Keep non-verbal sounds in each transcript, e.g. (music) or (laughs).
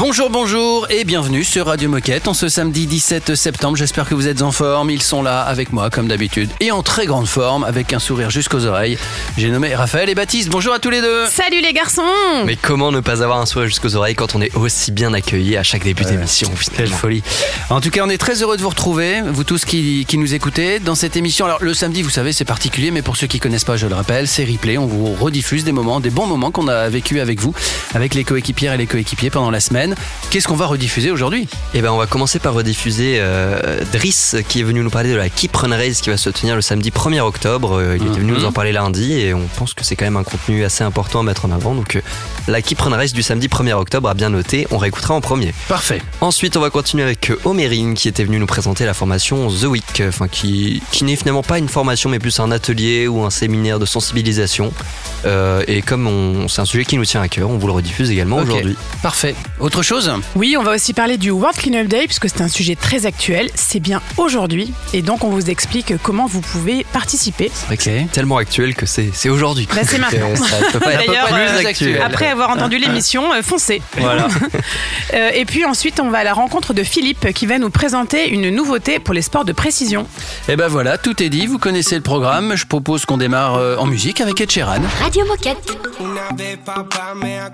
Bonjour, bonjour et bienvenue sur Radio Moquette en ce samedi 17 septembre. J'espère que vous êtes en forme. Ils sont là avec moi comme d'habitude et en très grande forme avec un sourire jusqu'aux oreilles. J'ai nommé Raphaël et Baptiste. Bonjour à tous les deux. Salut les garçons Mais comment ne pas avoir un sourire jusqu'aux oreilles quand on est aussi bien accueilli à chaque début d'émission Quelle folie. En tout cas, on est très heureux de vous retrouver, vous tous qui, qui nous écoutez, dans cette émission. Alors, le samedi, vous savez, c'est particulier, mais pour ceux qui connaissent pas, je le rappelle, c'est replay. On vous rediffuse des moments, des bons moments qu'on a vécu avec vous, avec les coéquipières et les coéquipiers pendant la semaine. Qu'est-ce qu'on va rediffuser aujourd'hui? Eh ben, on va commencer par rediffuser euh, Driss qui est venu nous parler de la Keep Run Race qui va se tenir le samedi 1er octobre. Euh, il était venu Mhm. nous en parler lundi et on pense que c'est quand même un contenu assez important à mettre en avant. Donc, euh, la Keep Run Race du samedi 1er octobre a bien noté. On réécoutera en premier. Parfait. Ensuite, on va continuer avec Omérine qui était venu nous présenter la formation The Week, enfin qui, qui n'est finalement pas une formation mais plus un atelier ou un séminaire de sensibilisation. Euh, et comme c'est un sujet qui nous tient à cœur, on vous le rediffuse également aujourd'hui. Parfait. Autre chose Oui, on va aussi parler du World Cleanup Day puisque c'est un sujet très actuel. C'est bien aujourd'hui et donc on vous explique comment vous pouvez participer. C'est tellement actuel que c'est c'est aujourd'hui. Bah, c'est (laughs) maintenant. D'ailleurs, euh. Après avoir entendu l'émission, euh, foncez. Voilà. (laughs) Euh, et puis ensuite, on va à la rencontre de Philippe qui va nous présenter une nouveauté pour les sports de précision. Et ben voilà, tout est dit. Vous connaissez le programme. Je propose qu'on démarre euh, en musique avec Ed Sheeran. Radio Moquette. Una me mira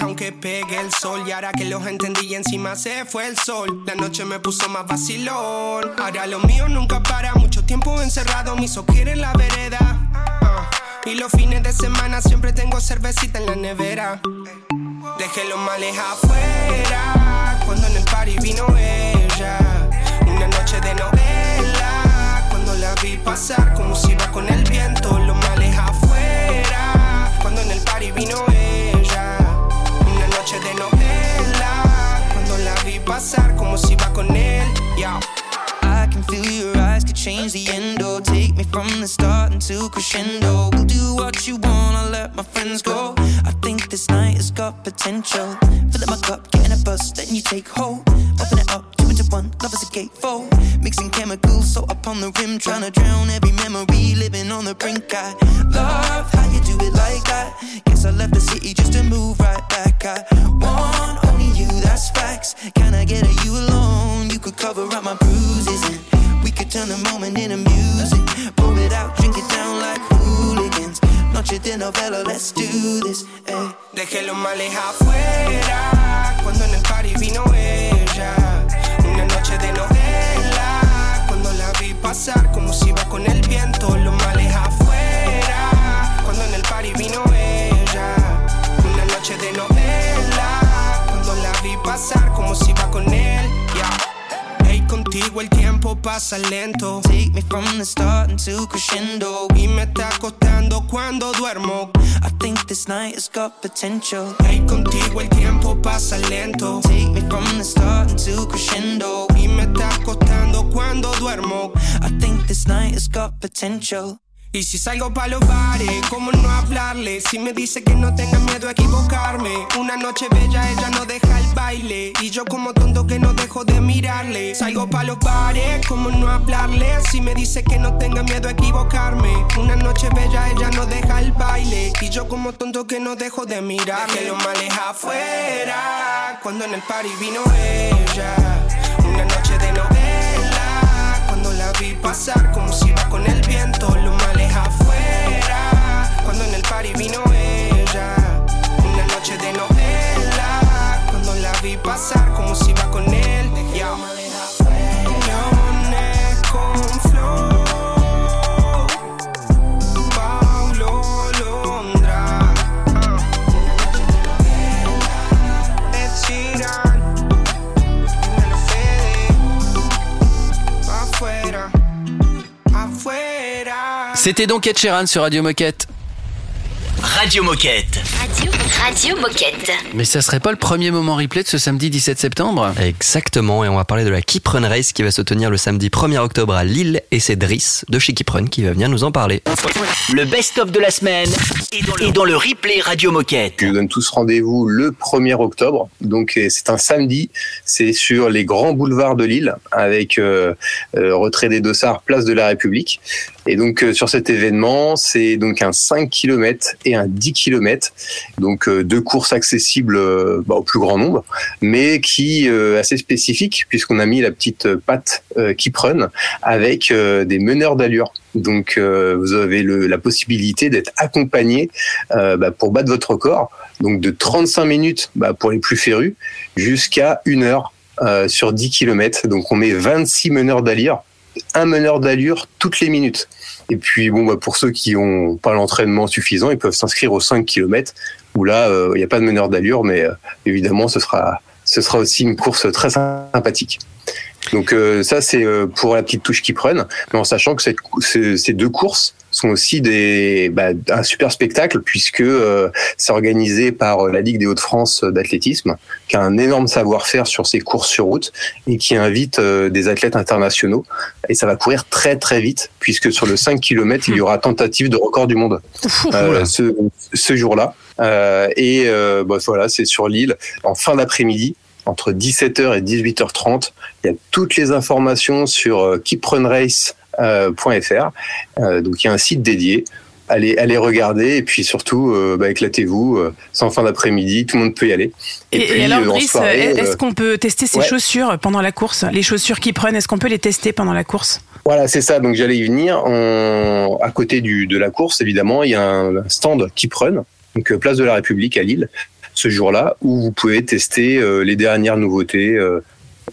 aunque pegue el sol y ahora que los entendí y encima se fue el sol, la noche me puso más vacilón. Ahora lo mío nunca para, mucho tiempo encerrado, me hizo en la vereda. Ah, Y los fines de semana siempre tengo cervecita en la nevera. Dejé los males afuera cuando en el party vino ella. Una noche de novela cuando la vi pasar como si iba con el viento. Los males afuera cuando en el party vino ella. Noche de novela cuando la vi pasar como si iba con él. Yeah. I can feel your eyes could change the endo. Take me from the start into crescendo. We'll do what you want, I'll let my friends go. I think this night has got potential. Fill up my cup, get in a bus, then you take hold. Open it up, two into one, love is a gatefold. Mixing chemicals, so up on the rim, trying to drown every memory, living on the brink. I love how you do it like that. Guess I left the city just to move right back. I want only you, that's facts. Can I get a you alone? You could cover up my bruises and we could turn the moment into music. Pour it out, drink it down like hooligans. Noche de novela, let's do this. Eh. Dejé los males afuera cuando en el party vino ella. Una noche de novela cuando la vi pasar como si iba con el viento. Los pasar como si iba con él. Yeah. Contigo el tiempo pasa lento. Take me from the start into crescendo. Y me está costando cuando duermo. I think this night has got potential. Hey, contigo el tiempo pasa lento. Take me from the start into crescendo. Y me está costando cuando duermo. I think this night has got potential. Y si salgo pa' los bares, ¿cómo no hablarle? Si me dice que no tenga miedo a equivocarme. Una noche bella, ella no deja el baile. Y yo como tonto que no dejo de mirarle. Salgo pa' los bares, ¿cómo no hablarle? Si me dice que no tenga miedo a equivocarme. Una noche bella, ella no deja el baile. Y yo como tonto que no dejo de mirarle. Dejé los males afuera, cuando en el party vino ella. Vi pasar como si iba con el viento. Los males afuera, cuando en el party vino ella. Una noche de novela, cuando la vi pasar como si iba con él. Yeah. C'était donc Ed Sheeran sur Radio Moquette. Radio Moquette. Radio, Radio Moquette. Mais ça serait pas le premier moment replay de ce samedi 17 septembre Exactement, et on va parler de la Keep Run Race qui va se tenir le samedi 1er octobre à Lille, et c'est Driss de chez Keep Run qui va venir nous en parler. Le best-of de la semaine est dans le, replay Radio Moquette. Je vous donne tous rendez-vous le 1er octobre. Donc euh, c'est un samedi, c'est sur les grands boulevards de Lille avec euh, euh, retrait des dossards, place de la République. Et donc euh, sur cet événement, c'est donc un 5 km et un 10 km, donc euh, deux courses accessibles euh, bah, au plus grand nombre, mais qui assez spécifiques puisqu'on a mis la petite patte Keep Run avec des meneurs d'allure. Donc euh, vous avez le, la possibilité d'être accompagné euh, bah, pour battre votre record, donc de 35 minutes bah, pour les plus férus jusqu'à une heure euh, sur 10 km. Donc on met 26 meneurs d'allure, un meneur d'allure toutes les minutes. Et puis bon, bah, pour ceux qui ont pas l'entraînement suffisant, ils peuvent s'inscrire aux 5 km où là, euh, il n'y a pas de meneur d'allure, mais euh, évidemment, ce sera, ce sera aussi une course très sympathique. Donc euh, ça, c'est euh, pour la petite touche qui prennent, mais en sachant que ces deux courses sont aussi des, bah, un super spectacle puisque euh, c'est organisé par euh, la Ligue des Hauts-de-France d'athlétisme, qui a un énorme savoir-faire sur ces courses sur route et qui invite euh, des athlètes internationaux. Et ça va courir très très vite puisque sur le 5 km, il y aura tentative de record du monde euh, ce, ce jour-là. Euh, et euh, bah, voilà, c'est sur l'île en fin d'après-midi entre 17h et 18h30. Il y a toutes les informations sur euh, keeprunrace.fr. Euh, donc il y a un site dédié. Allez, allez regarder et puis surtout euh, bah, éclatez-vous. Euh, c'est en fin d'après-midi, tout le monde peut y aller. Et, et puis, alors, euh, Brice, est-ce euh, qu'on peut tester ses ouais. chaussures pendant la course Les chaussures qui prennent, est-ce qu'on peut les tester pendant la course? Voilà, c'est ça. Donc j'allais y venir. On- À côté du, de la course, évidemment, il y a un stand Keep Run, donc euh, place de la République à Lille, ce jour-là, où vous pouvez tester euh, les dernières nouveautés.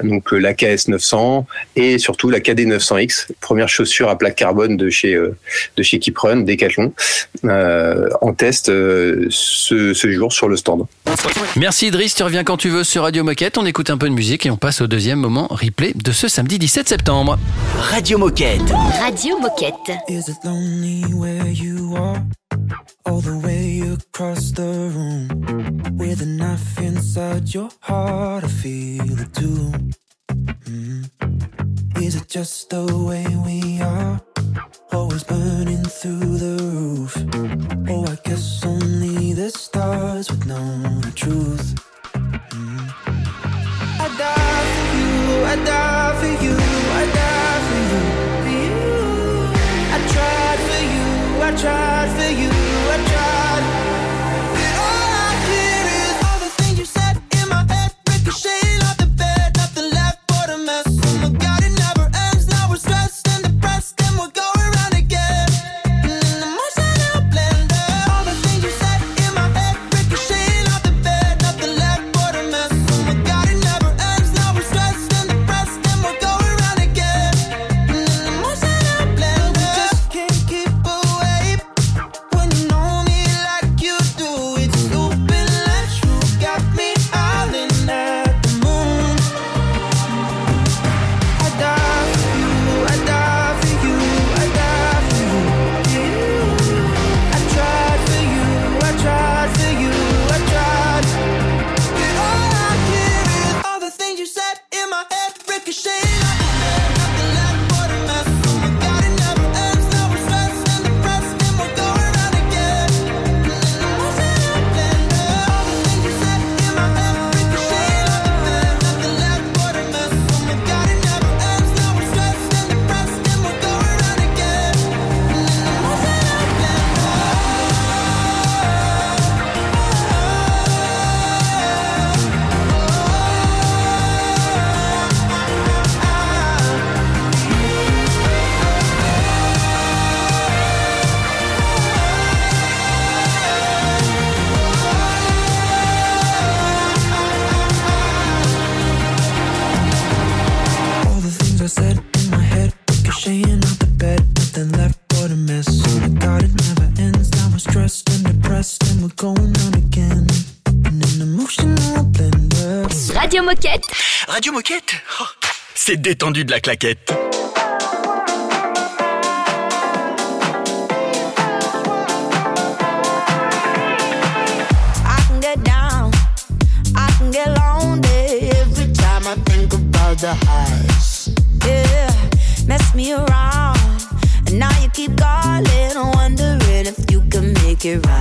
Donc euh, la KS 900 et surtout la KD 900X, première chaussure à plaque carbone de chez euh, de chez Keep Run, Decathlon, euh, en test euh, ce, ce jour sur le stand. Merci Idriss, tu reviens quand tu veux sur Radio Moquette. On écoute un peu de musique et on passe au deuxième moment replay de ce samedi 17 septembre. Radio Moquette. Radio Moquette. Is it lonely where you are? All the way across the room. With a knife inside your heart, I feel it too. Mm. Is it just the way we are? Always burning through the Moquette. Radio Moquette oh, C'est détendu de la claquette. I can get down, I can get lonely every time I think about the highs. Yeah, mess me around, and now you keep calling, wondering if you can make it right.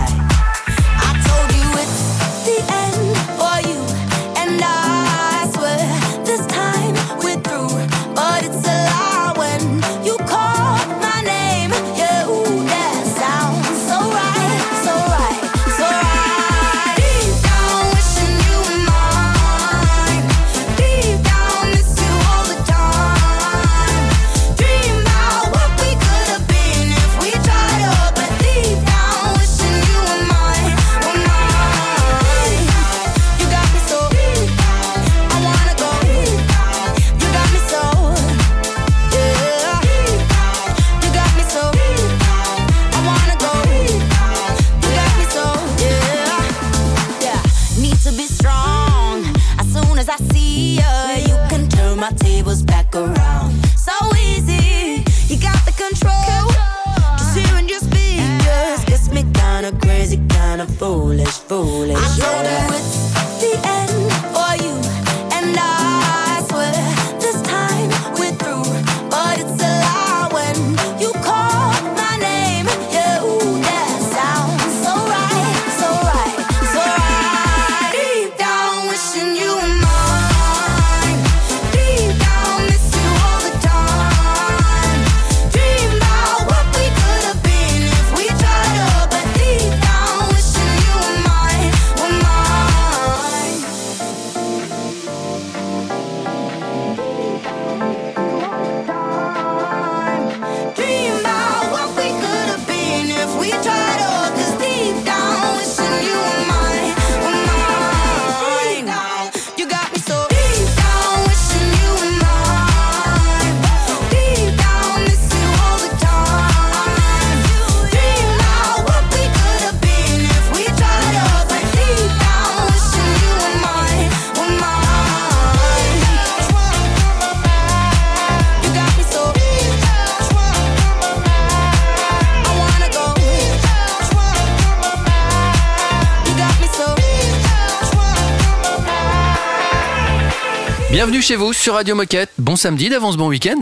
Chez vous sur Radio Moquette. Bon samedi d'avance, bon week-end.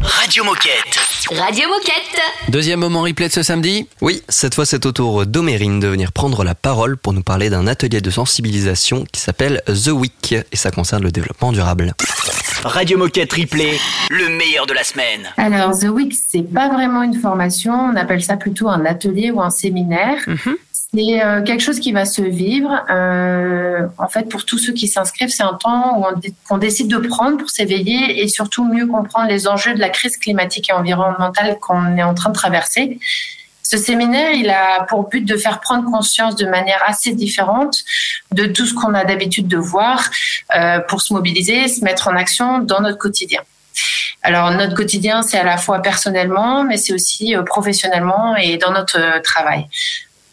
Radio Moquette. Radio Moquette. Deuxième moment replay de ce samedi. Oui, cette fois c'est au tour d'Omérine de venir prendre la parole pour nous parler d'un atelier de sensibilisation qui s'appelle The Week et ça concerne le développement durable. Radio Moquette Replay, le meilleur de la semaine. Alors, The Week, c'est pas vraiment une formation, on appelle ça plutôt un atelier ou un séminaire. C'est euh, quelque chose qui va se vivre. Euh, en fait, pour tous ceux qui s'inscrivent, c'est un temps qu'on décide de prendre pour s'éveiller et surtout mieux comprendre les enjeux de la crise climatique et environnementale qu'on est en train de traverser. Ce séminaire, il a pour but de faire prendre conscience de manière assez différente de tout ce qu'on a d'habitude de voir euh, pour se mobiliser, se mettre en action dans notre quotidien. Alors notre quotidien, c'est à la fois personnellement, mais c'est aussi professionnellement et dans notre travail.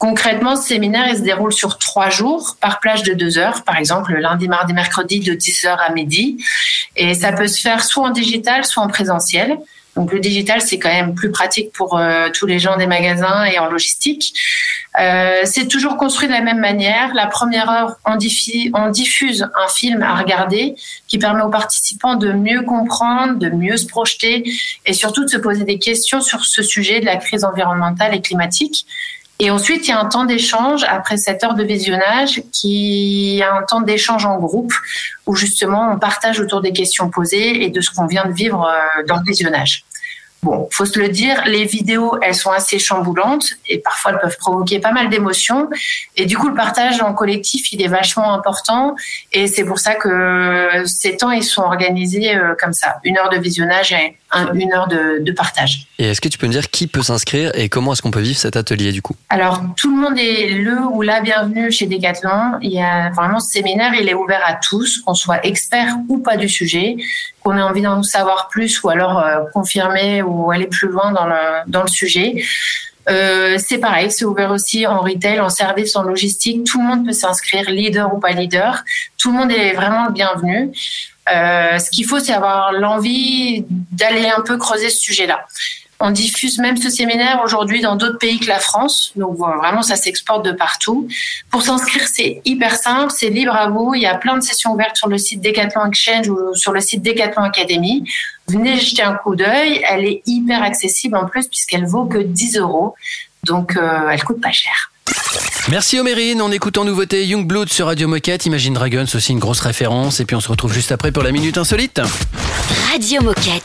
Concrètement, ce séminaire, se déroule sur trois jours, par plage de deux heures, par exemple, le lundi, mardi, mercredi, de 10h à midi. Et ça peut se faire soit en digital, soit en présentiel. Donc le digital, c'est quand même plus pratique pour euh, tous les gens des magasins et en logistique. Euh, c'est toujours construit de la même manière. La première heure, on diffuse un film à regarder qui permet aux participants de mieux comprendre, de mieux se projeter et surtout de se poser des questions sur ce sujet de la crise environnementale et climatique. Et ensuite, il y a un temps d'échange après cette heure de visionnage qui a un temps d'échange en groupe où justement on partage autour des questions posées et de ce qu'on vient de vivre euh, dans le visionnage. Bon, faut se le dire, les vidéos, elles sont assez chamboulantes et parfois elles peuvent provoquer pas mal d'émotions. Et du coup, le partage en collectif, il est vachement important. Et c'est pour ça que ces temps, ils sont organisés euh, comme ça. Une heure de visionnage un- une heure de, de partage. Et est-ce que tu peux me dire qui peut s'inscrire et comment est-ce qu'on peut vivre cet atelier du coup? Alors, tout le monde est le ou la bienvenue chez Decathlon. Il y a vraiment ce séminaire, il est ouvert à tous, qu'on soit expert ou pas du sujet, qu'on ait envie d'en savoir plus ou alors euh, confirmer ou aller plus loin dans le, dans le sujet. Euh, c'est pareil, c'est ouvert aussi en retail, en service, en logistique. Tout le monde peut s'inscrire, leader ou pas leader. Tout le monde est vraiment le bienvenu. Euh, ce qu'il faut, c'est avoir l'envie d'aller un peu creuser ce sujet-là. On diffuse même ce séminaire aujourd'hui dans d'autres pays que la France. Donc vraiment, ça s'exporte de partout. Pour s'inscrire, c'est hyper simple, c'est libre à vous. Il y a plein de sessions ouvertes sur le site Decathlon Exchange ou sur le site Decathlon Academy. Venez jeter un coup d'œil. Elle est hyper accessible en plus puisqu'elle vaut que 10 euros. Donc, euh, elle coûte pas cher. Merci Omerine on écoute en nouveauté Youngblood sur Radio Moquette, Imagine Dragons aussi une grosse référence et puis on se retrouve juste après pour la minute insolite. Radio Moquette.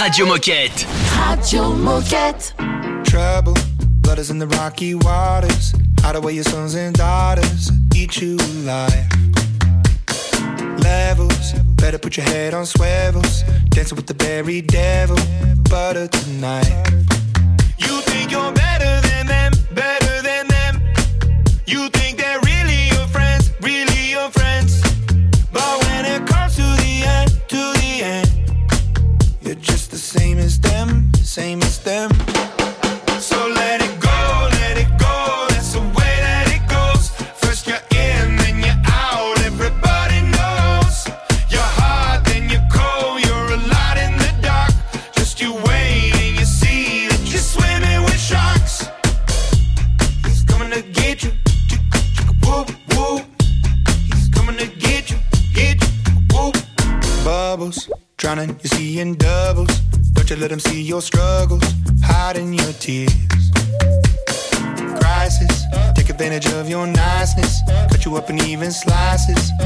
Radio Moquette. Radio Moquette. Trouble, blood is in the rocky waters. Hide away your sons and daughters, eat you alive. Levels, better put your head on swivels. Dancing with the berry devil, butter tonight. You think you're better than them, better than them. You think they're up in even slices.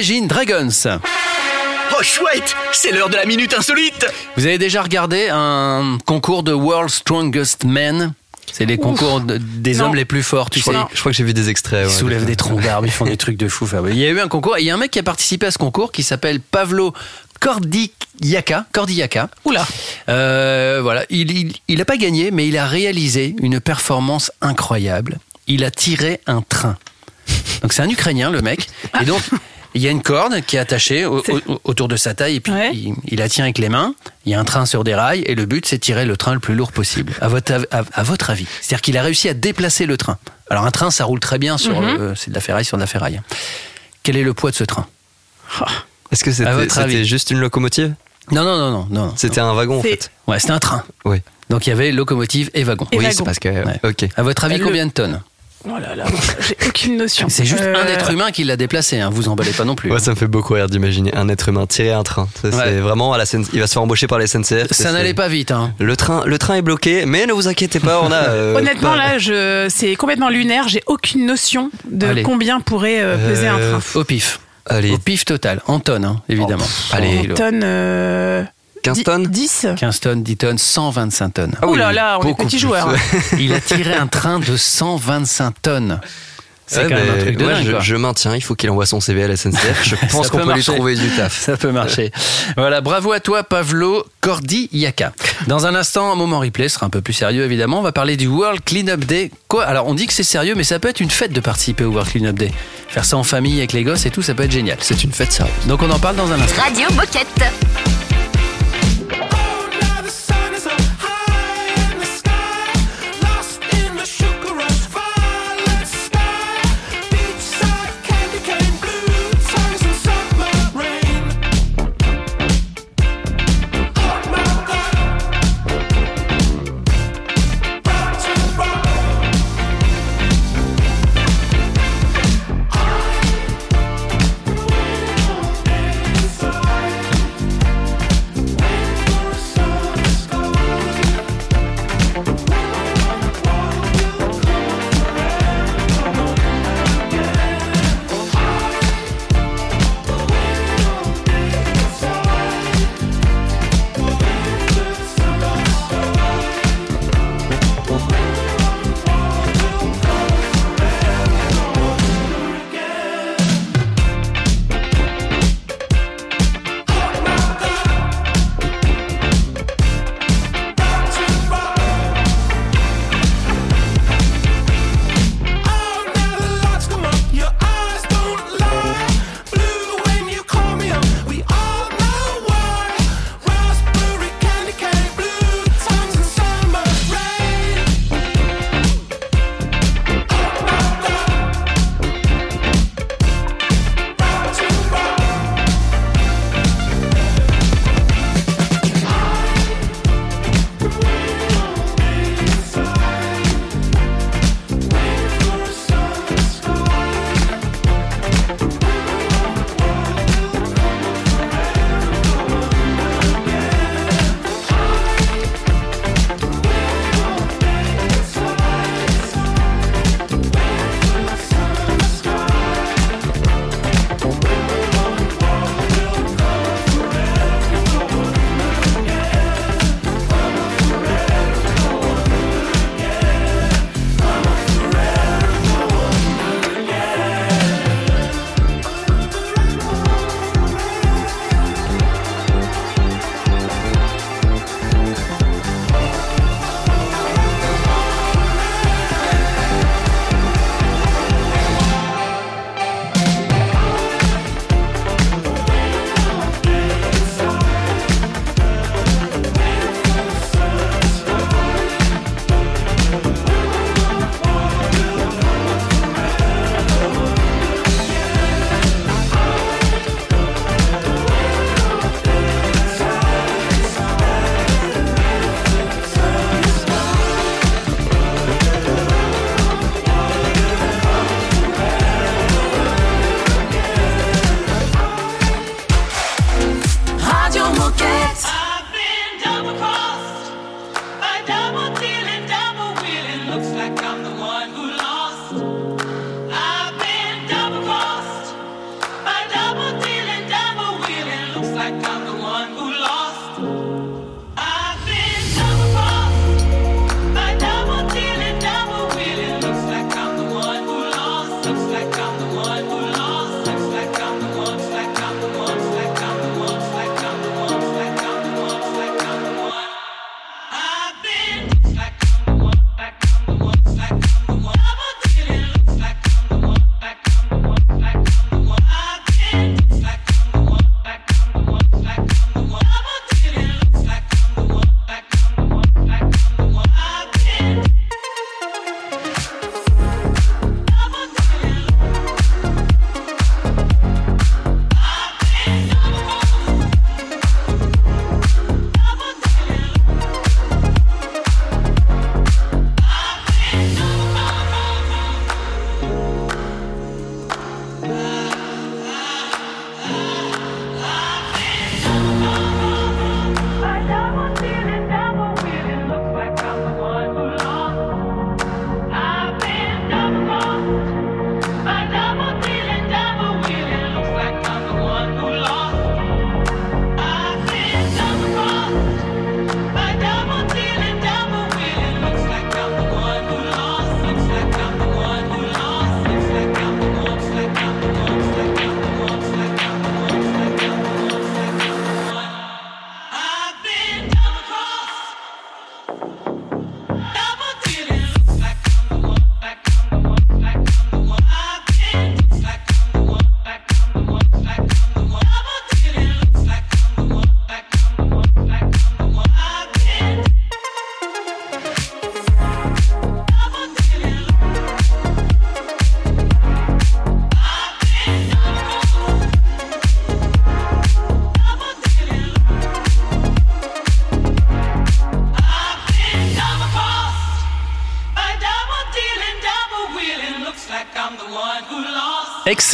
Imagine Dragons. Oh chouette, c'est l'heure de la minute insolite. Vous avez déjà regardé un concours de World's Strongest Men? C'est les concours de- des Non. hommes les plus forts, tu Je sais. crois, je crois que j'ai vu des extraits. Ils ouais, soulèvent de- des troncs d'arbres, ils font des trucs de fou. Il y a eu un concours, et il y a un mec qui a participé à ce concours qui s'appelle Pavlo Kordiaka. Kordiaka. Oula. Euh, voilà, il, il, il a pas gagné, mais il a réalisé une performance incroyable. Il a tiré un train. Donc c'est un Ukrainien, le mec. Et donc, (laughs) il y a une corde qui est attachée au- au- autour de sa taille, et puis il, il la tient avec les mains. Il y a un train sur des rails, et le but, c'est de tirer le train le plus lourd possible. À votre, av- à, à votre avis C'est-à-dire qu'il a réussi à déplacer le train. Alors un train, ça roule très bien sur... Mhm. c'est de la ferraille sur de la ferraille. Quel est le poids de ce train? Est-ce que c'était juste une locomotive? Non, non, non, non. non C'était un wagon en fait. Ouais, c'était un train. Oui. Donc il y avait locomotive et wagon. Et oui, c'est parce que. Ok. À votre avis, le- combien de tonnes? Oh là là, j'ai aucune notion. C'est juste Euh, un être humain qui l'a déplacé, hein, vous emballez pas non plus. Ouais, ça me fait beaucoup rire d'imaginer un être humain tirer un train. Ça, Ouais. C'est vraiment à la SN il va se faire embaucher par la SNCF. Ça n'allait pas vite. Hein. Le train, le train est bloqué, mais ne vous inquiétez pas, on a. (laughs) euh, Honnêtement, pas- là, je... c'est complètement lunaire. J'ai aucune notion de Allez. combien pourrait euh, peser un train. Au pif. Allez. Au pif total, en tonnes, hein, évidemment. allez. En tonnes. Euh, 15 dix- tonnes 10 15 tonnes, 10 tonnes, 125 tonnes. Ah oui, Ouh là là, on est petits joueurs, hein. (laughs) Il a tiré un train de 125 tonnes. C'est Ouais, quand même un truc de ouais, dingue. je, maintiens, il faut qu'il envoie son CV à la SNCF. Je (laughs) pense qu'on peut peut lui trouver du taf. Ça peut marcher. (laughs) voilà, bravo à toi, Pavlo Kordiaka. Dans un instant, un moment replay sera un peu plus sérieux, évidemment. On va parler du World Cleanup Day. Quoi? Alors, on dit que c'est sérieux, mais ça peut être une fête de participer au World Cleanup Day. Faire ça en famille avec les gosses et tout, ça peut être génial. C'est une fête sérieuse. Donc, on en parle dans un instant. Radio Moquette.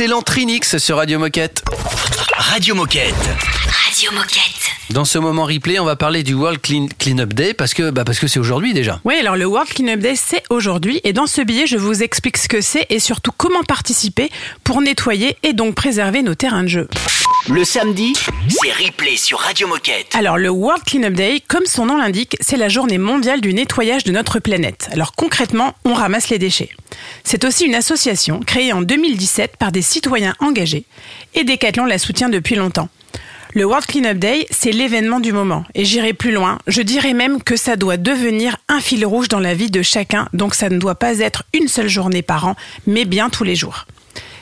Excellent Trinix sur Radio Moquette. Radio Moquette. Radio Moquette. Dans ce moment replay, on va parler du World Clean, Cleanup Day parce que bah parce que c'est aujourd'hui déjà. Oui, alors le World Cleanup Day, c'est aujourd'hui. Et dans ce billet, je vous explique ce que c'est et surtout comment participer pour nettoyer et donc préserver nos terrains de jeu. Le samedi, c'est replay sur Radio Moquette. Alors le World Cleanup Day, comme son nom l'indique, c'est la journée mondiale du nettoyage de notre planète. Alors concrètement, on ramasse les déchets. C'est aussi une association créée en 2017 par des citoyens engagés et Decathlon la soutient depuis longtemps. Le World Cleanup Day, c'est l'événement du moment. Et j'irai plus loin, je dirais même que ça doit devenir un fil rouge dans la vie de chacun, donc ça ne doit pas être une seule journée par an, mais bien tous les jours.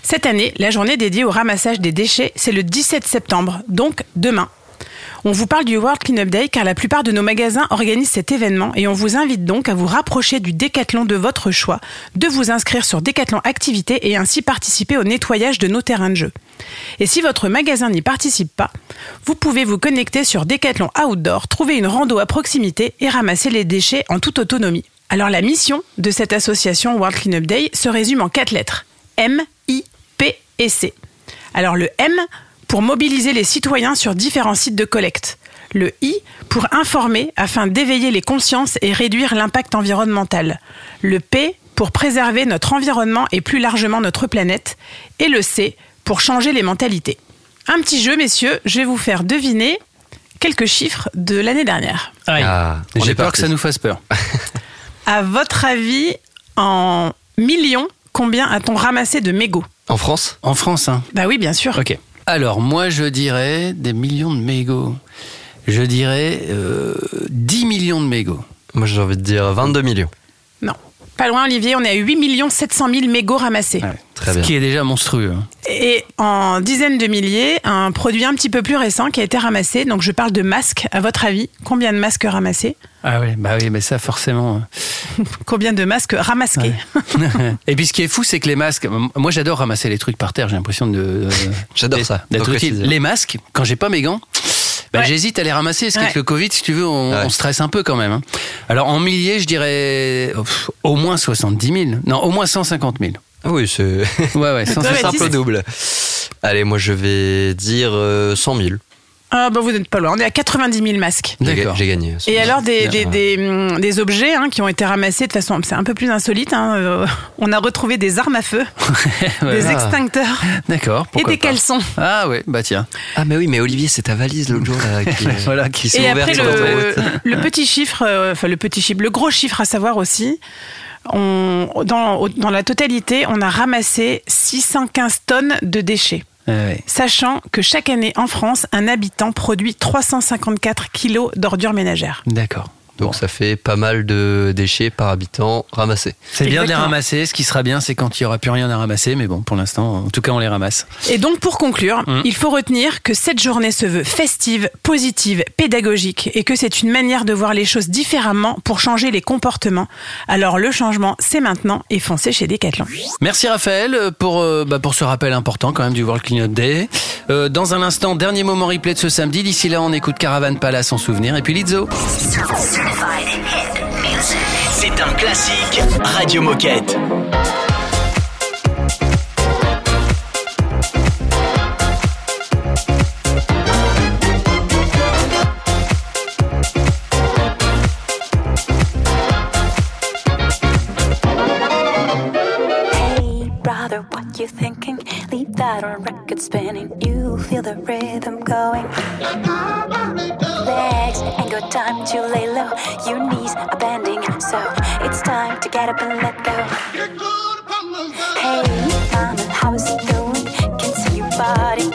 Cette année, la journée dédiée au ramassage des déchets, c'est le 17 septembre, donc demain. On vous parle du World Cleanup Day car la plupart de nos magasins organisent cet événement et on vous invite donc à vous rapprocher du décathlon de votre choix, de vous inscrire sur Décathlon Activité et ainsi participer au nettoyage de nos terrains de jeu. Et si votre magasin n'y participe pas, vous pouvez vous connecter sur Décathlon Outdoor, trouver une rando à proximité et ramasser les déchets en toute autonomie. Alors la mission de cette association World Cleanup Day se résume en quatre lettres. M, et C. Alors le M pour mobiliser les citoyens sur différents sites de collecte. Le I pour informer afin d'éveiller les consciences et réduire l'impact environnemental. Le P pour préserver notre environnement et plus largement notre planète. Et le C pour changer les mentalités. Un petit jeu, messieurs, je vais vous faire deviner quelques chiffres de l'année dernière. Ah, on J'ai peur parti. que ça nous fasse peur. (laughs) À votre avis, en millions, combien a-t-on ramassé de mégots? En France En France, hein. Bah oui, bien sûr. Ok. Alors, moi, je dirais des millions de mégots. Je dirais euh, 10 millions de mégots. Moi j'ai envie de dire 22 millions. Non. Pas loin, Olivier, on est à 8 700 000 mégots ramassés. Très Ce bien. qui est déjà monstrueux. hein. Et en dizaines de milliers, un produit un petit peu plus récent qui a été ramassé. Donc je parle de masques. À votre avis, combien de masques ramassés? Ah oui, bah oui, mais ça forcément. (laughs) Combien de masques ramasqués (laughs) Et puis ce qui est fou, c'est que les masques. Moi, j'adore ramasser les trucs par terre. J'ai l'impression de. J'adore d'être- ça, D'être utile. Les masques, quand j'ai pas mes gants. Bah, Ouais. J'hésite à les ramasser parce Ouais. qu'avec le Covid, si tu veux, on, Ouais. on stresse un peu quand même. hein. Alors en milliers, je dirais pff, au moins 70 000. Non, au moins 150 000. Ah oui, c'est Ouais, ouais, Ouais, 150 ouais, simple si, au double. Allez, moi je vais dire euh, 100 000. Ah bah vous n'êtes pas loin. On est à 90 000 masques. D'accord. J'ai gagné. Et alors des, des, Bien. des, hum, des objets hein, qui ont été ramassés de façon, c'est un peu plus insolite. hein, euh, on a retrouvé des armes à feu, (laughs) Ouais. des Ah. extincteurs D'accord. et des pas. caleçons. Ah ouais, bah tiens. Ah mais oui, mais Olivier, c'est ta valise l'autre jour là, qui, (laughs) Voilà, qui s'est Et ouverte après sur le, (laughs) le petit chiffre, euh, enfin le petit chiffre, le gros chiffre à savoir aussi. On, dans, au- dans la totalité, on a ramassé 615 tonnes de déchets. Ah. Sachant que chaque année en France, un habitant produit 354 kilos d'ordures ménagères. D'accord. Donc ça fait pas mal de déchets par habitant ramassés. C'est bien de les ramasser. Ce qui sera bien, c'est quand il n'y aura plus rien à ramasser. Mais bon, pour l'instant, en tout cas, on les ramasse. Et donc pour conclure, Mm. il faut retenir que cette journée se veut festive, positive, pédagogique et que c'est une manière de voir les choses différemment pour changer les comportements. Alors le changement, c'est maintenant et foncez chez Decathlon. Merci Raphaël pour, euh, bah, pour ce rappel important quand même du World Cleanup Day. Euh, dans un instant, dernier moment replay de ce samedi. D'ici là, on écoute Caravan Palace en souvenir. Et puis Lizzo. C'est un classique Radio Moquette. You thinking? Leave that on record spinning. You feel the rhythm going. Got time to lay low. Your knees are bending, so it's time to get up and let go. Hey, mama, how is it going? Can see your body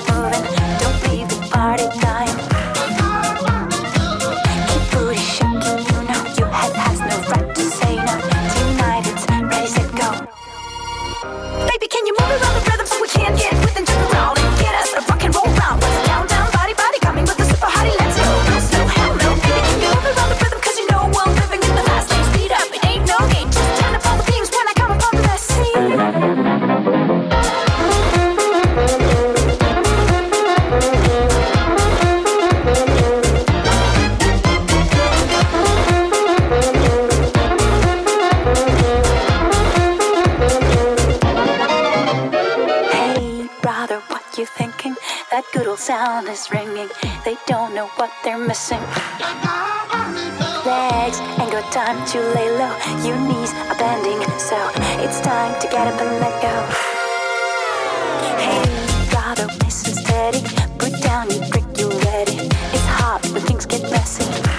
sound is ringing. They don't know what they're missing. Legs ain't got time to lay low. Your knees are bending, so it's time to get up and let go. Hey, gotta oh, listen steady. Put down your brick, you're ready. It's hot when things get messy.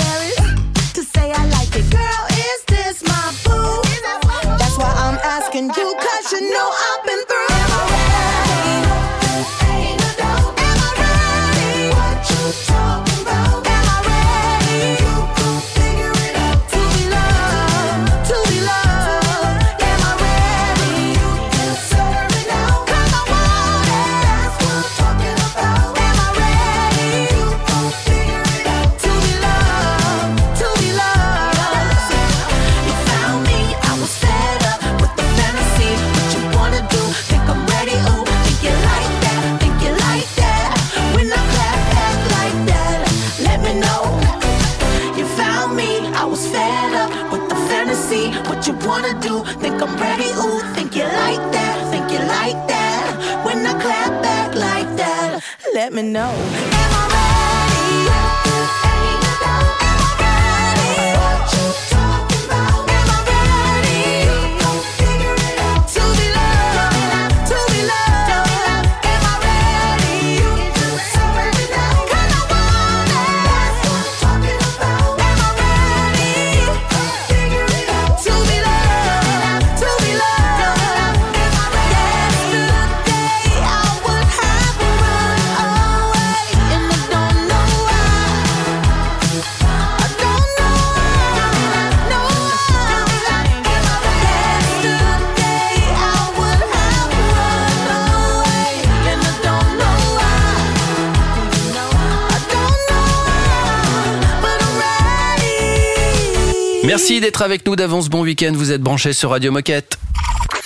avec nous d'avance. Bon week-end, vous êtes branchés sur Radio Moquette.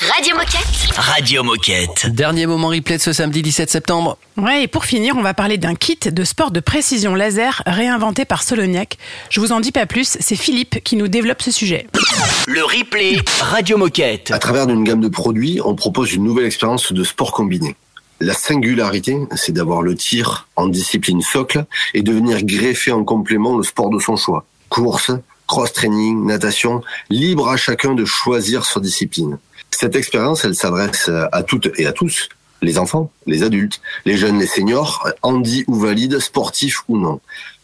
Radio Moquette. Radio Moquette. Dernier moment replay de ce samedi 17 septembre. Ouais, et pour finir, on va parler d'un kit de sport de précision laser réinventé par Soloniac. Je vous en dis pas plus, c'est Philippe qui nous développe ce sujet. Le replay Radio Moquette. À travers une gamme de produits, on propose une nouvelle expérience de sport combiné. La singularité, c'est d'avoir le tir en discipline socle et de venir greffer en complément le sport de son choix. Course, cross-training, natation, libre à chacun de choisir sa discipline. Cette expérience, elle s'adresse à toutes et à tous, les enfants, les adultes, les jeunes, les seniors, handi ou valides, sportifs ou non.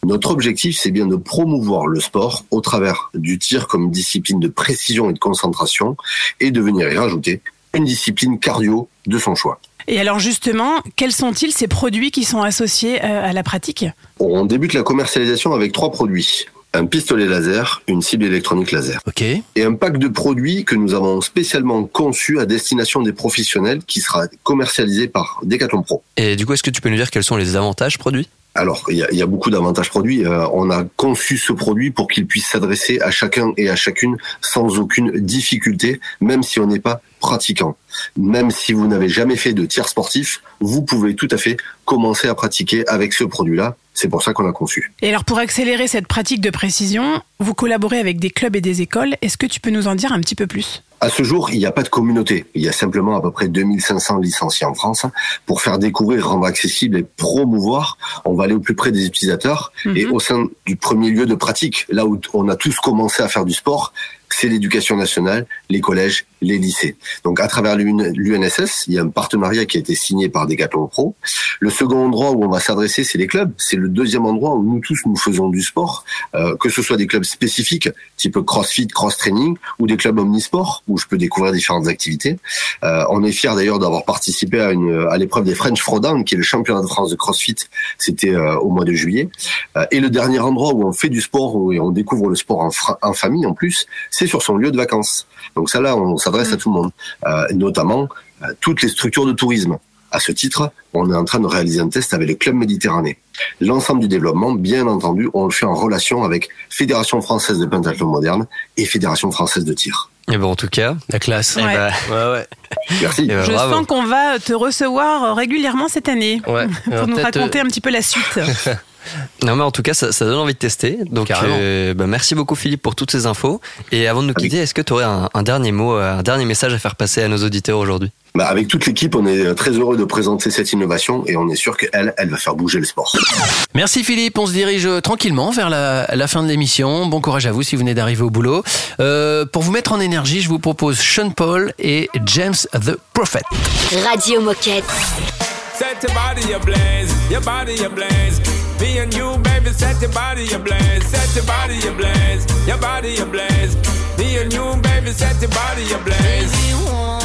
Notre objectif, c'est bien de promouvoir le sport au travers du tir comme discipline de précision et de concentration et de venir y rajouter une discipline cardio de son choix. Et alors justement, quels sont-ils ces produits qui sont associés euh, à la pratique? On débute la commercialisation avec trois produits. Un pistolet laser, une cible électronique laser. Et un pack de produits que nous avons spécialement conçu à destination des professionnels qui sera commercialisé par Decathlon Pro. Et du coup, est-ce que tu peux nous dire quels sont les avantages produits? Alors, il y a, il y a beaucoup d'avantages produits. Euh, on a conçu ce produit pour qu'il puisse s'adresser à chacun et à chacune sans aucune difficulté, même si on n'est pas pratiquant. Même si vous n'avez jamais fait de tir sportif, vous pouvez tout à fait commencer à pratiquer avec ce produit-là. C'est pour ça qu'on l'a conçu. Et alors pour accélérer cette pratique de précision, vous collaborez avec des clubs et des écoles. Est-ce que tu peux nous en dire un petit peu plus? À ce jour, il n'y a pas de communauté. Il y a simplement à peu près 2500 licenciés en France. Pour faire découvrir, rendre accessible et promouvoir, on va aller au plus près des utilisateurs et au sein du premier lieu de pratique, là où on a tous commencé à faire du sport, c'est l'éducation nationale, les collèges, les lycées. Donc à travers l'UN- l'UNSS, il y a un partenariat qui a été signé par Decathlon Pro. Le second endroit où on va s'adresser, c'est les clubs. C'est le deuxième endroit où nous tous nous faisons du sport, euh, que ce soit des clubs spécifiques, type CrossFit, cross training, ou des clubs omnisport où je peux découvrir différentes activités. Euh, on est fier d'ailleurs d'avoir participé à une à l'épreuve des French Throwdown, qui est le championnat de France de CrossFit. C'était euh, au mois de juillet. Et le dernier endroit où on fait du sport et on découvre le sport en, famille en plus, sur son lieu de vacances. Donc ça là, on s'adresse à tout le monde, euh, notamment euh, toutes les structures de tourisme. À ce titre, on est en train de réaliser un test avec le Club Méditerranée. L'ensemble du développement, bien entendu, on le fait en relation avec Fédération française de pentathlon moderne et Fédération française de tir. Et bon, en tout cas, la classe. Eh Ouais. ben, Ouais, ouais. Merci. eh ben, Je bravo. sens qu'on va te recevoir régulièrement cette année Ouais. (laughs) pour Alors, nous raconter euh, un petit peu la suite. (laughs) Non mais en tout cas ça, ça donne envie de tester. Donc euh, bah, merci beaucoup Philippe pour toutes ces infos. Et avant de nous quitter, est-ce que tu aurais un, un dernier mot, euh, un dernier message à faire passer à nos auditeurs aujourd'hui? Bah, avec toute l'équipe, on est très heureux de présenter cette innovation et on est sûr qu'elle, elle va faire bouger le sport. Merci Philippe, on se dirige euh, tranquillement vers la, la fin de l'émission. Bon courage à vous si vous venez d'arriver au boulot. Euh, pour vous mettre en énergie, je vous propose Sean Paul et James the Prophet. Radio Moquette. Set your body ablaze, your body ablaze. Me and you, baby, set your body ablaze, set your body ablaze, your body ablaze. Me and you, baby, set your body ablaze. won't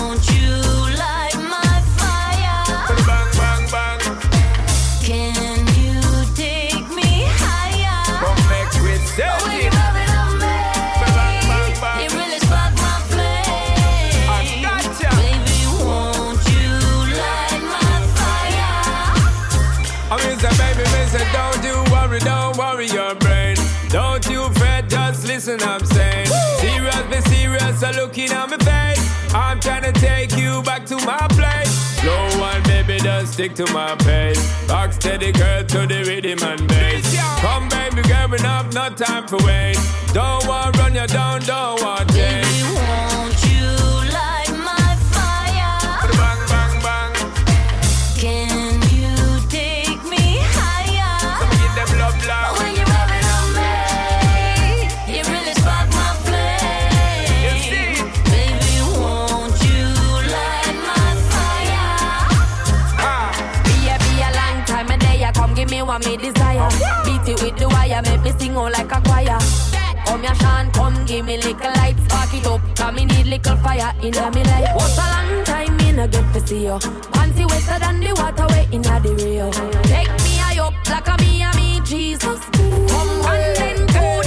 worry, don't worry your brain. Don't you fret, just listen, I'm saying. Serious, be serious, so looking at my face. I'm trying to take you back to my place. Slow one, baby, just stick to my pace. Rock steady, girl, to the rhythm and bass. Come, baby, girl, enough, no time for wait. Don't want run you down, don't want out like a choir. Come here, Sean, come give me little light, spark it up. Cause me need little fire in me life. What's a long time me no get to see you? Panty wetter than the water way in the Rio. Take me high up like a me and me Jesus. Come one then two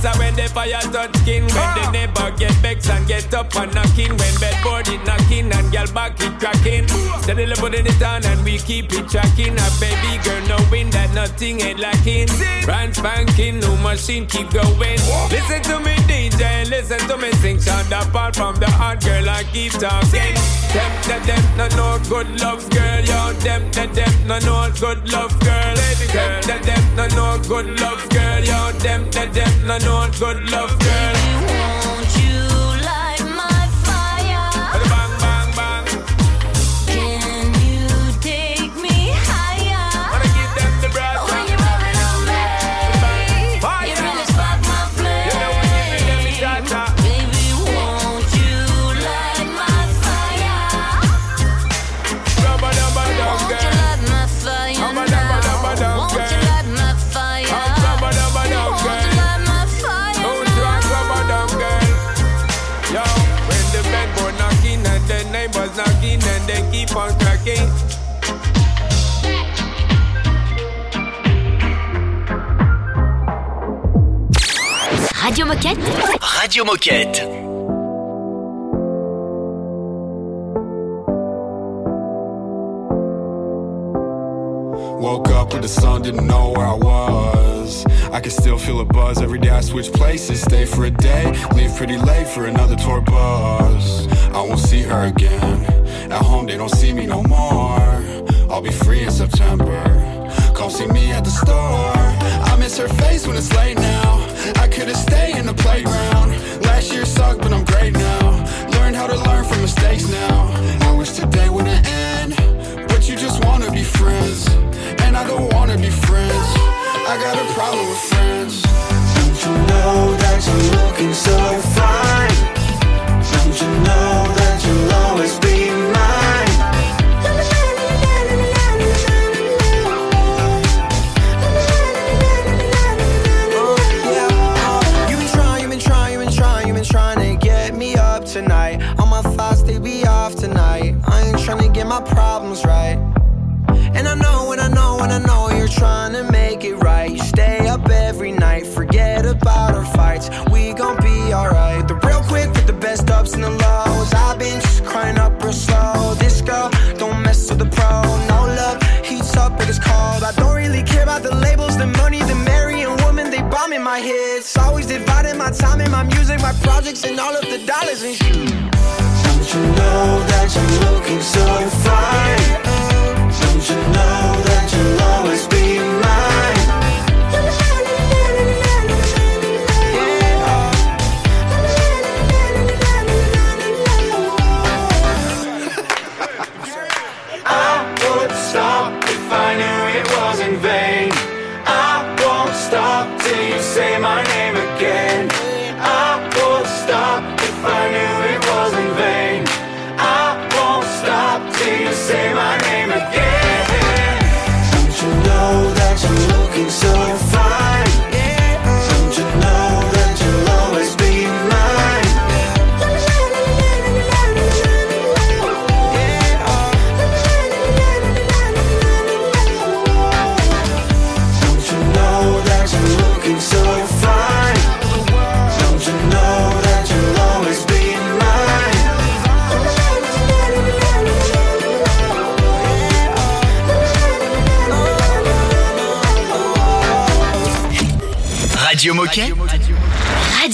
Since I went there fire touch skin when the ah. neighbor get vexed and get up and knocking when bedboard it knocking and gal back it cracking. Steadily putting it on and we keep it tracking. A baby girl knowing that nothing ain't lacking. Brand spanking, new machine keep going. Listen to me DJ, listen to me sing. Sound apart from the hard girl I keep talking. Them, them, them, no no good love girl, yo. Them, them, them, no no good love girl. Baby, them, them, them, no no good love girl, yo. Them, them, them, no no good love girl. Radio Moquette. Woke up with the sun, didn't know where I was. I can still feel a buzz every day I switch places. Stay for a day, leave pretty late for another tour bus. I won't see her again. At home, they don't see me no more. I'll be free in September. Come see me at the store. I miss her face when it's late now. I could've stayed in the playground. Last year sucked, but I'm great now. Learned how to learn from mistakes now. I wish today wouldn't end, but you just wanna be friends. And I don't wanna be friends. I got a problem with friends. Don't you know that you're looking so fine? Don't you know problems right. And I know, and I know, and I know you're trying to make it right. You stay up every night, forget about our fights. We gon' be alright. The real quick with the best ups and the lows. I've been just crying up real slow. This girl don't mess with the pro. No love heats up like it's cold. I don't really care about the labels, the money, the marrying woman. They bomb in my head. It's always dividing my time and my music, my projects, and all of the dollars and shit. Don't you know that you're looking so fine? Don't you know that you'll always be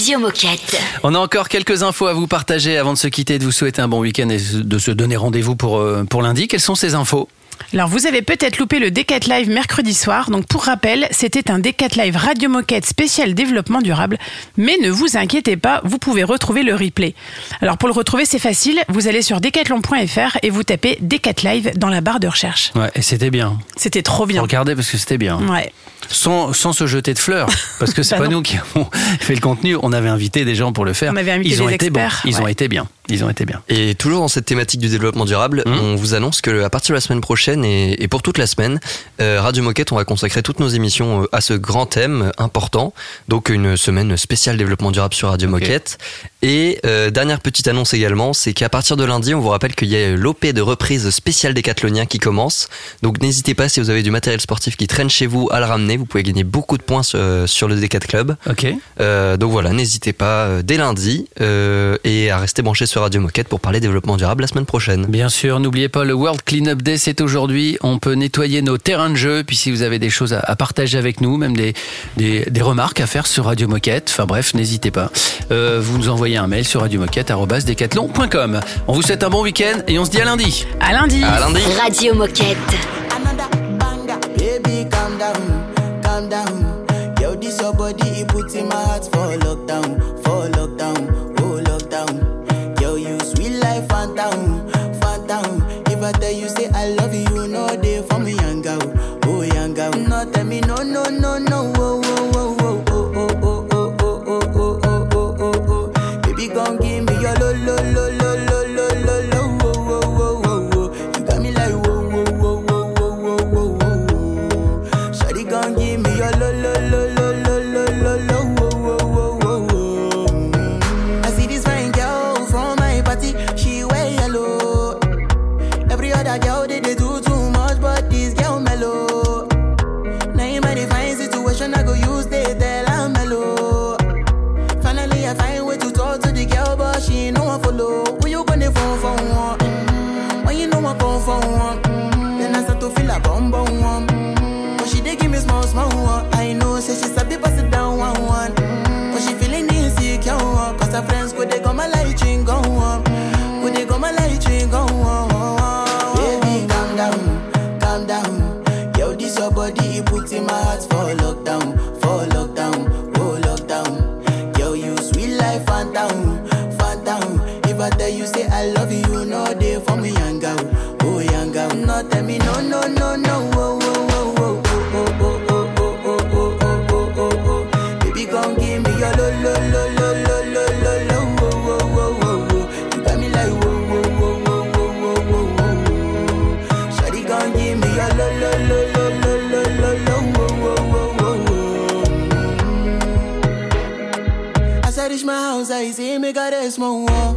Radio Moquette. On a encore quelques infos à vous partager avant de se quitter et de vous souhaiter un bon week-end et de se donner rendez-vous pour, euh, pour lundi. Quelles sont ces infos? Alors, vous avez peut-être loupé le Decat Live mercredi soir. Donc, pour rappel, c'était un Decat Live Radio Moquette spécial développement durable. Mais ne vous inquiétez pas, vous pouvez retrouver le replay. Alors, pour le retrouver, c'est facile. Vous allez sur decathlon.fr et vous tapez Decat Live dans la barre de recherche. Ouais, et c'était bien. C'était trop bien. Regardez parce que c'était bien. Ouais. Sans, sans se jeter de fleurs, parce que c'est Bah pas non. nous qui avons (laughs) fait le contenu, on avait invité des gens pour le faire. On avait invité Ils ont des été bons. experts, Ils ont été bien. Ils ont été bien. Et toujours dans cette thématique du développement durable, on vous annonce que à partir de la semaine prochaine, et, et pour toute la semaine. Euh, Radio Moquette, on va consacrer toutes nos émissions euh, à ce grand thème important. Donc une semaine spéciale développement durable sur Radio Moquette. Et euh, dernière petite annonce également, c'est qu'à partir de lundi, on vous rappelle qu'il y a l'OP de reprise spéciale décathlonien qui commence. Donc n'hésitez pas si vous avez du matériel sportif qui traîne chez vous à le ramener. Vous pouvez gagner beaucoup de points sur, sur le Décat Club. Ok. Euh, donc voilà, n'hésitez pas euh, dès lundi euh, et à rester branché sur Radio Moquette pour parler développement durable la semaine prochaine. Bien sûr, n'oubliez pas le World Cleanup Day, c'est aujourd'hui. On peut nettoyer nos terrains de jeu. Puis si vous avez des choses à, à partager avec nous, même des, des, des remarques à faire sur Radio Moquette, enfin bref, n'hésitez pas. Euh, vous nous envoyez un mail sur radiomoquette.com. On vous souhaite un bon week-end et on se dit à lundi. À lundi. À lundi. Radio Moquette. Calm down. Yo, this your body, it puts in my heart for lockdown, for lockdown, oh lockdown. Yo, you sweet life, phantom, phantom. If I tell you, friends me got this, it's my.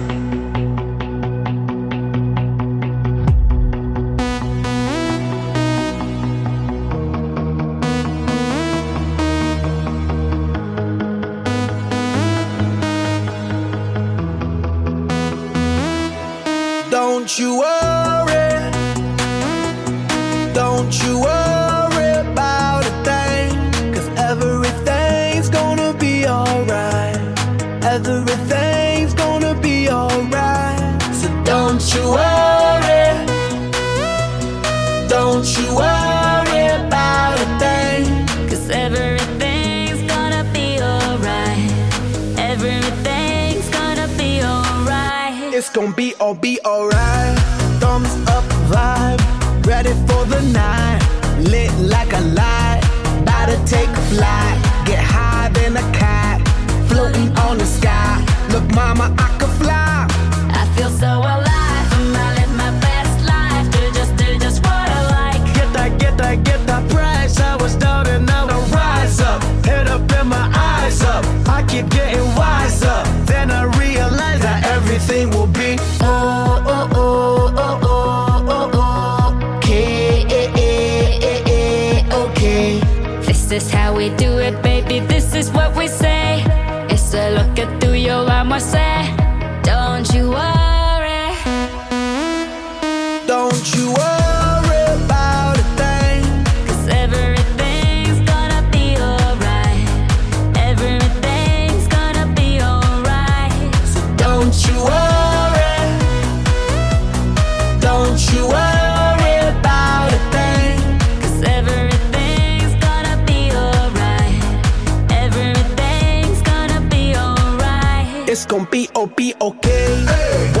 Gonna be alright. Thumbs up vibe, ready for the night. Lit like a light, about to take flight. con P.O.P. OK. Hey.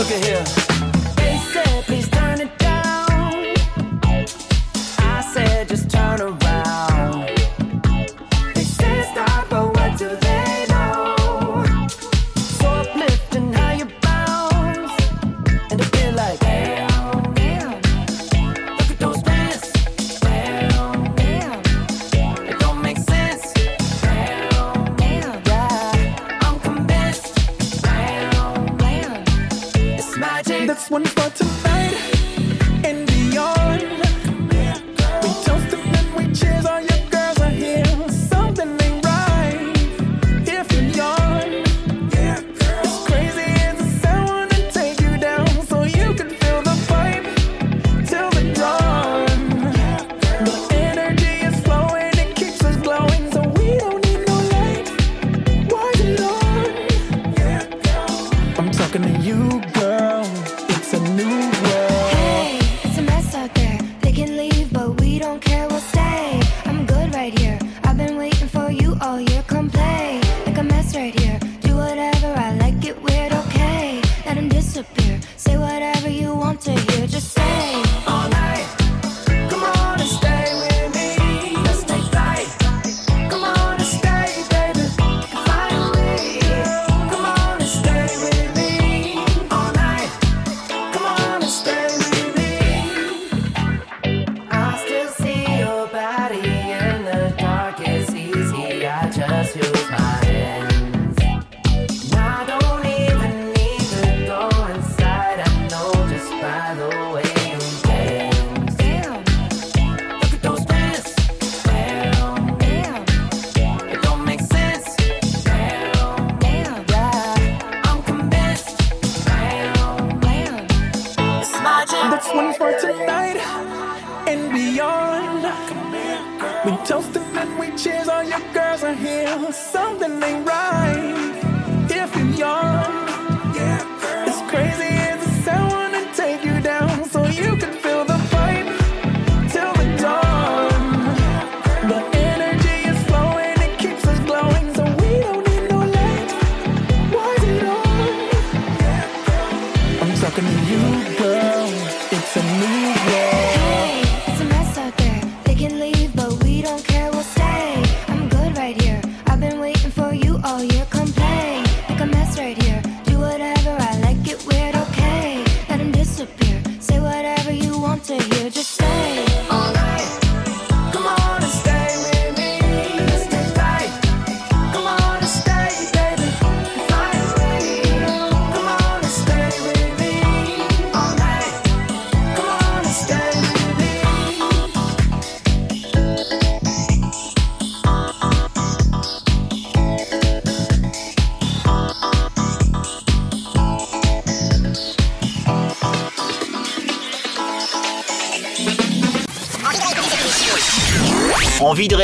Look at here.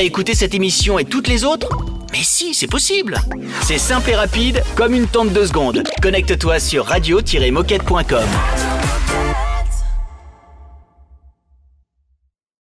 Réécouter cette émission et toutes les autres Mais si, c'est possible C'est simple et rapide, comme une tente de secondes. Connecte-toi sur radio-moquette.com.